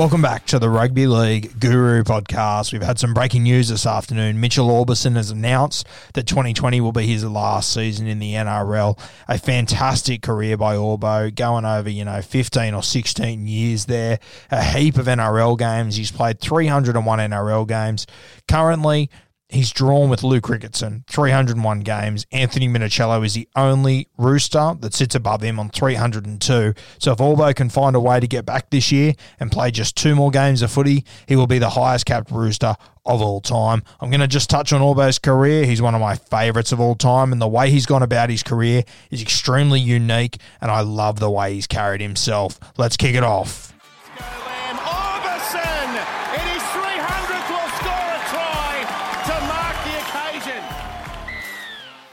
Welcome back to the Rugby League Guru podcast. We've had some breaking news this afternoon. Mitchell Aubusson has announced that 2020 will be his last season in the NRL. A fantastic career by Orbo, going over, you know, 15 or 16 years there. A heap of NRL games. He's played 301 NRL games. Currently, He's drawn with Luke Ricketson, 301 games. Anthony Minichiello is the only rooster that sits above him on 302. So if Orbo can find a way to get back this year and play just two more games of footy, he will be the highest capped rooster of all time. I'm going to just touch on Orbo's career. He's one of my favourites of all time, and the way he's gone about his career is extremely unique, and I love the way he's carried himself. Let's kick it off.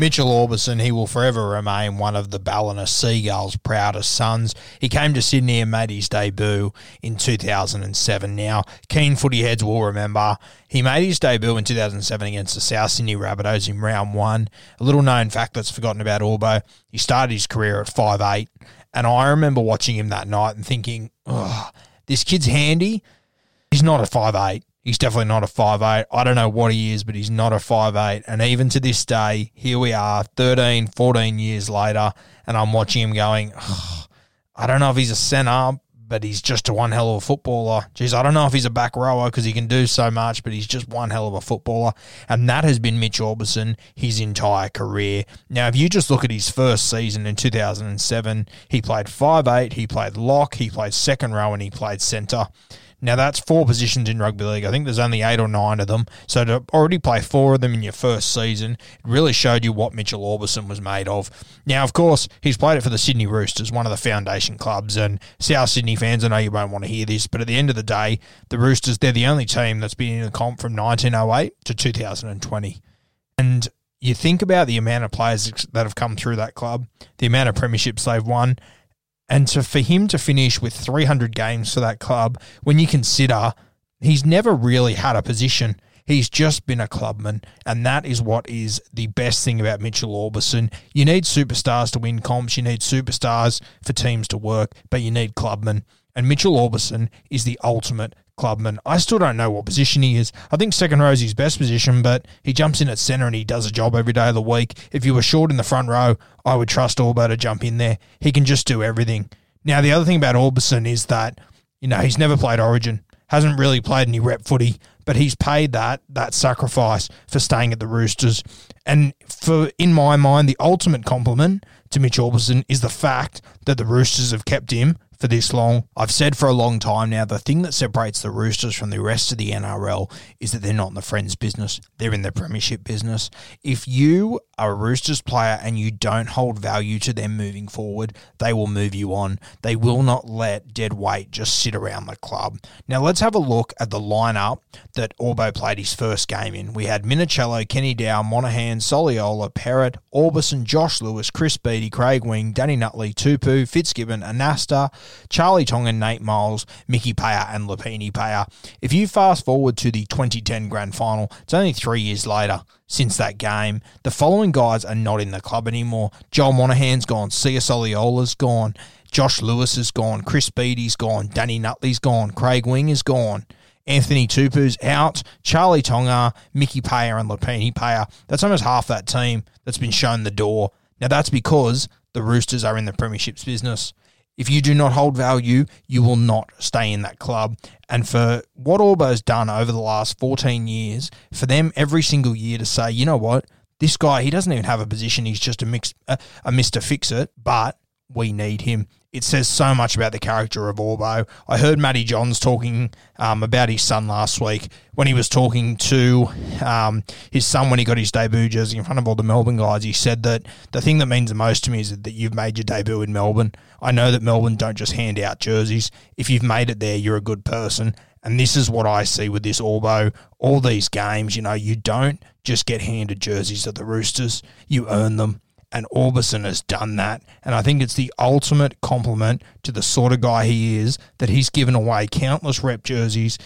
Mitchell Aubusson, he will forever remain one of the Ballina Seagulls' proudest sons. He came to Sydney and made his debut in 2007. Now, keen footy heads will remember he made his debut in 2007 against the South Sydney Rabbitohs in round one. A little known fact that's forgotten about Orbo, he started his career at 5'8", and I remember watching him that night and thinking, oh, this kid's handy. He's not a 5'8". He's definitely not a 5'8". I don't know what he is, but he's not a 5'8". And even to this day, here we are, 13, 14 years later, and I'm watching him going, "Ugh, I don't know if he's a centre, but he's just a one hell of a footballer. Geez, I don't know if he's a back rower because he can do so much, but he's just one hell of a footballer. And that has been Mitch Aubusson his entire career. Now, if you just look at his first season in 2007, he played 5'8", he played lock, he played second row, and he played centre. Now that's four positions in rugby league. I think there's only eight or nine of them. So to already play four of them in your first season, it really showed you what Mitchell Aubusson was made of. Now, of course, he's played it for the Sydney Roosters, one of the foundation clubs. And South Sydney fans, I know you won't want to hear this, but at the end of the day, the Roosters, they're the only team that's been in the comp from 1908 to 2020. And you think about the amount of players that have come through that club, the amount of premierships they've won, and to for him to finish with 300 games for that club, when you consider he's never really had a position. He's just been a clubman, and that is what is the best thing about Mitchell Aubusson. You need superstars to win comps, you need superstars for teams to work, but you need clubmen. And Mitchell Aubusson is the ultimate clubman. I still don't know what position he is. I think second row is his best position, but he jumps in at centre and he does a job every day of the week. If you were short in the front row, I would trust Orbo to jump in there. He can just do everything. Now, the other thing about Aubusson is that, you know, he's never played Origin, hasn't really played any rep footy, but he's paid that that sacrifice for staying at the Roosters. And for in my mind, the ultimate compliment to Mitch Aubusson is the fact that the Roosters have kept him for this long. I've said for a long time now the thing that separates the Roosters from the rest of the NRL is that they're not in the friends business, they're in the premiership business. If you are a Roosters player and you don't hold value to them moving forward, they will move you on. They will not let dead weight just sit around the club. Now let's have a look at the lineup that Orbo played his first game in. We had Minichiello, Kenny Dow, Monaghan, Soliola, Perrott, Aubusson, Josh Lewis, Chris Beattie, Craig Wing, Danny Nutley, Tupou, Fitzgibbon, Anasta, Charlie Tongan, Nate Miles, Mickey Paea, and Lopini Paea. If you fast forward to the 2010 grand final, it's only three years later since that game. The following guys are not in the club anymore. Joel Monaghan's gone, Sia Soliola's gone, Josh Lewis is gone, Chris Beattie's gone, Danny Nutley's gone, Craig Wing is gone. Anthony Tupou's out, Charlie Tonga, Mickey Paea, and Lopini Paea. That's almost half that team that's been shown the door. Now, that's because the Roosters are in the Premierships business. If you do not hold value, you will not stay in that club. And for what Orbo's done over the last 14 years, for them every single year to say, you know what, this guy, he doesn't even have a position, he's just a, mix, a, a Mr. Fix It, but we need him it says so much about the character of Orbo. I heard Matty Johns talking um, about his son last week when he was talking to um, his son when he got his debut jersey in front of all the Melbourne guys. He said that the thing that means the most to me is that you've made your debut in Melbourne. I know that Melbourne don't just hand out jerseys. If you've made it there, you're a good person. And this is what I see with this Orbo. All these games, you know, you don't just get handed jerseys at the Roosters, you earn them and Aubusson has done that. And I think it's the ultimate compliment to the sort of guy he is that he's given away countless rep jerseys,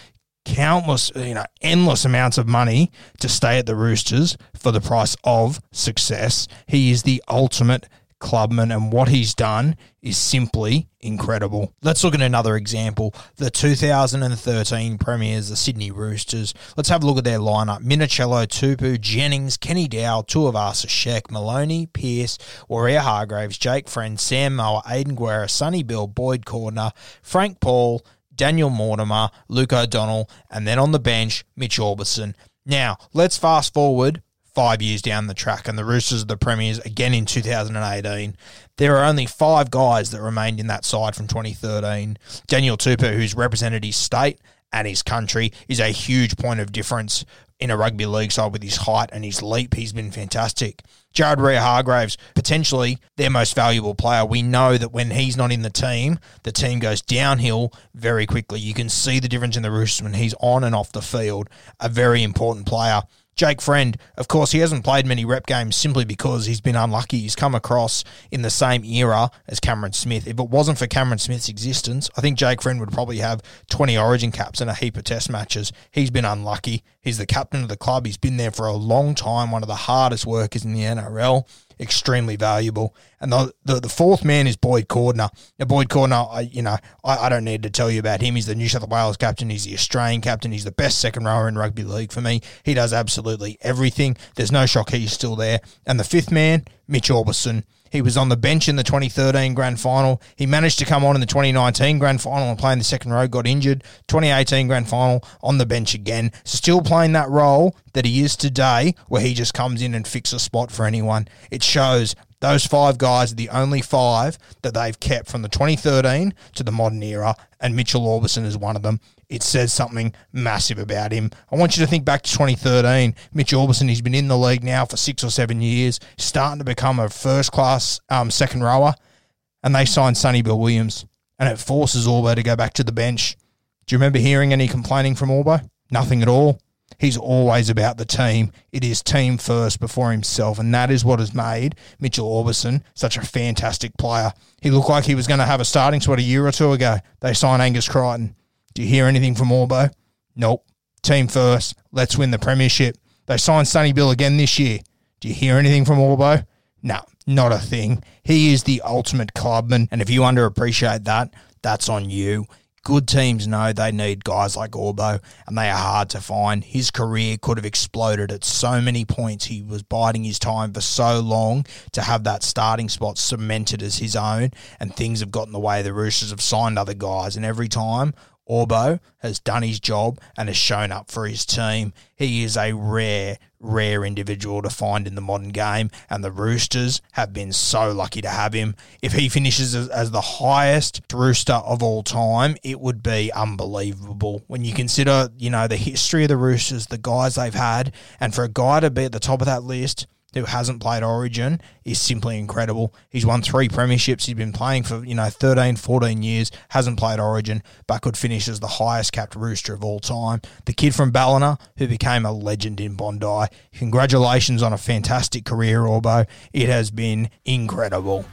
countless, you know, endless amounts of money to stay at the Roosters for the price of success. He is the ultimate clubman, and what he's done is simply incredible. Let's look at another example. The 2013 Premiers, the Sydney Roosters. Let's have a look at their lineup. Minichiello, Tupou, Jennings, Kenny Dow, Tuivasa, Sheck, Maloney, Pearce, Waerea-Hargreaves, Jake Friend, Sam Moa, Aidan Guerra, Sonny Bill, Boyd Cordner, Frank Paul, Daniel Mortimer, Luke O'Donnell, and then on the bench, Mitch Aubusson. Now, let's fast forward five years down the track, and the Roosters are the premiers again in 2018. There are only five guys that remained in that side from 2013. Daniel Tupou, who's represented his state and his country, is a huge point of difference in a rugby league side with his height and his leap. He's been fantastic. Jared Waerea-Hargreaves, potentially their most valuable player. We know that when he's not in the team, the team goes downhill very quickly. You can see the difference in the Roosters when he's on and off the field. A very important player. Jake Friend, of course, he hasn't played many rep games simply because he's been unlucky. He's come across in the same era as Cameron Smith. If it wasn't for Cameron Smith's existence, I think Jake Friend would probably have 20 origin caps and a heap of test matches. He's been unlucky. He's the captain of the club. He's been there for a long time, one of the hardest workers in the NRL extremely valuable. And the, the, the fourth man is Boyd Cordner. Now, Boyd Cordner, I, you know, I, I don't need to tell you about him. He's the New South Wales captain. He's the Australian captain. He's the best second rower in rugby league for me. He does absolutely everything. There's no shock he's still there. And the fifth man, Mitch Aubusson. He was on the bench in the 2013 grand final. He managed to come on in the 2019 grand final and play in the second row, got injured. 2018 grand final on the bench again. Still playing that role that he is today, where he just comes in and fixes a spot for anyone. It shows those five guys are the only five that they've kept from the 2013 to the modern era, and Mitchell Aubusson is one of them it says something massive about him. I want you to think back to 2013. Mitch Aubusson, he's been in the league now for six or seven years, starting to become a first class um, second rower, and they signed Sonny Bill Williams, and it forces Orbo to go back to the bench. Do you remember hearing any complaining from Orbo? Nothing at all. He's always about the team. It is team first before himself, and that is what has made Mitchell Aubusson such a fantastic player. He looked like he was going to have a starting spot a year or two ago. They signed Angus Crichton. Do you hear anything from Orbo? Nope. Team first. Let's win the premiership. They signed Sonny Bill again this year. Do you hear anything from Orbo? No, not a thing. He is the ultimate clubman, and if you underappreciate that, that's on you. Good teams know they need guys like Orbo, and they are hard to find. His career could have exploded at so many points. He was biding his time for so long to have that starting spot cemented as his own, and things have gotten the way. The Roosters have signed other guys, and every time Orbo has done his job and has shown up for his team. He is a rare, rare individual to find in the modern game, and the Roosters have been so lucky to have him. If he finishes as, as the highest Rooster of all time, it would be unbelievable when you consider, you know, the history of the Roosters, the guys they've had, and for a guy to be at the top of that list who hasn't played Origin is simply incredible. He's won three premierships. He's been playing for, you know, 13, 14 years, hasn't played Origin, but could finish as the highest capped rooster of all time. The kid from Ballina, who became a legend in Bondi. Congratulations on a fantastic career, Orbo. It has been incredible.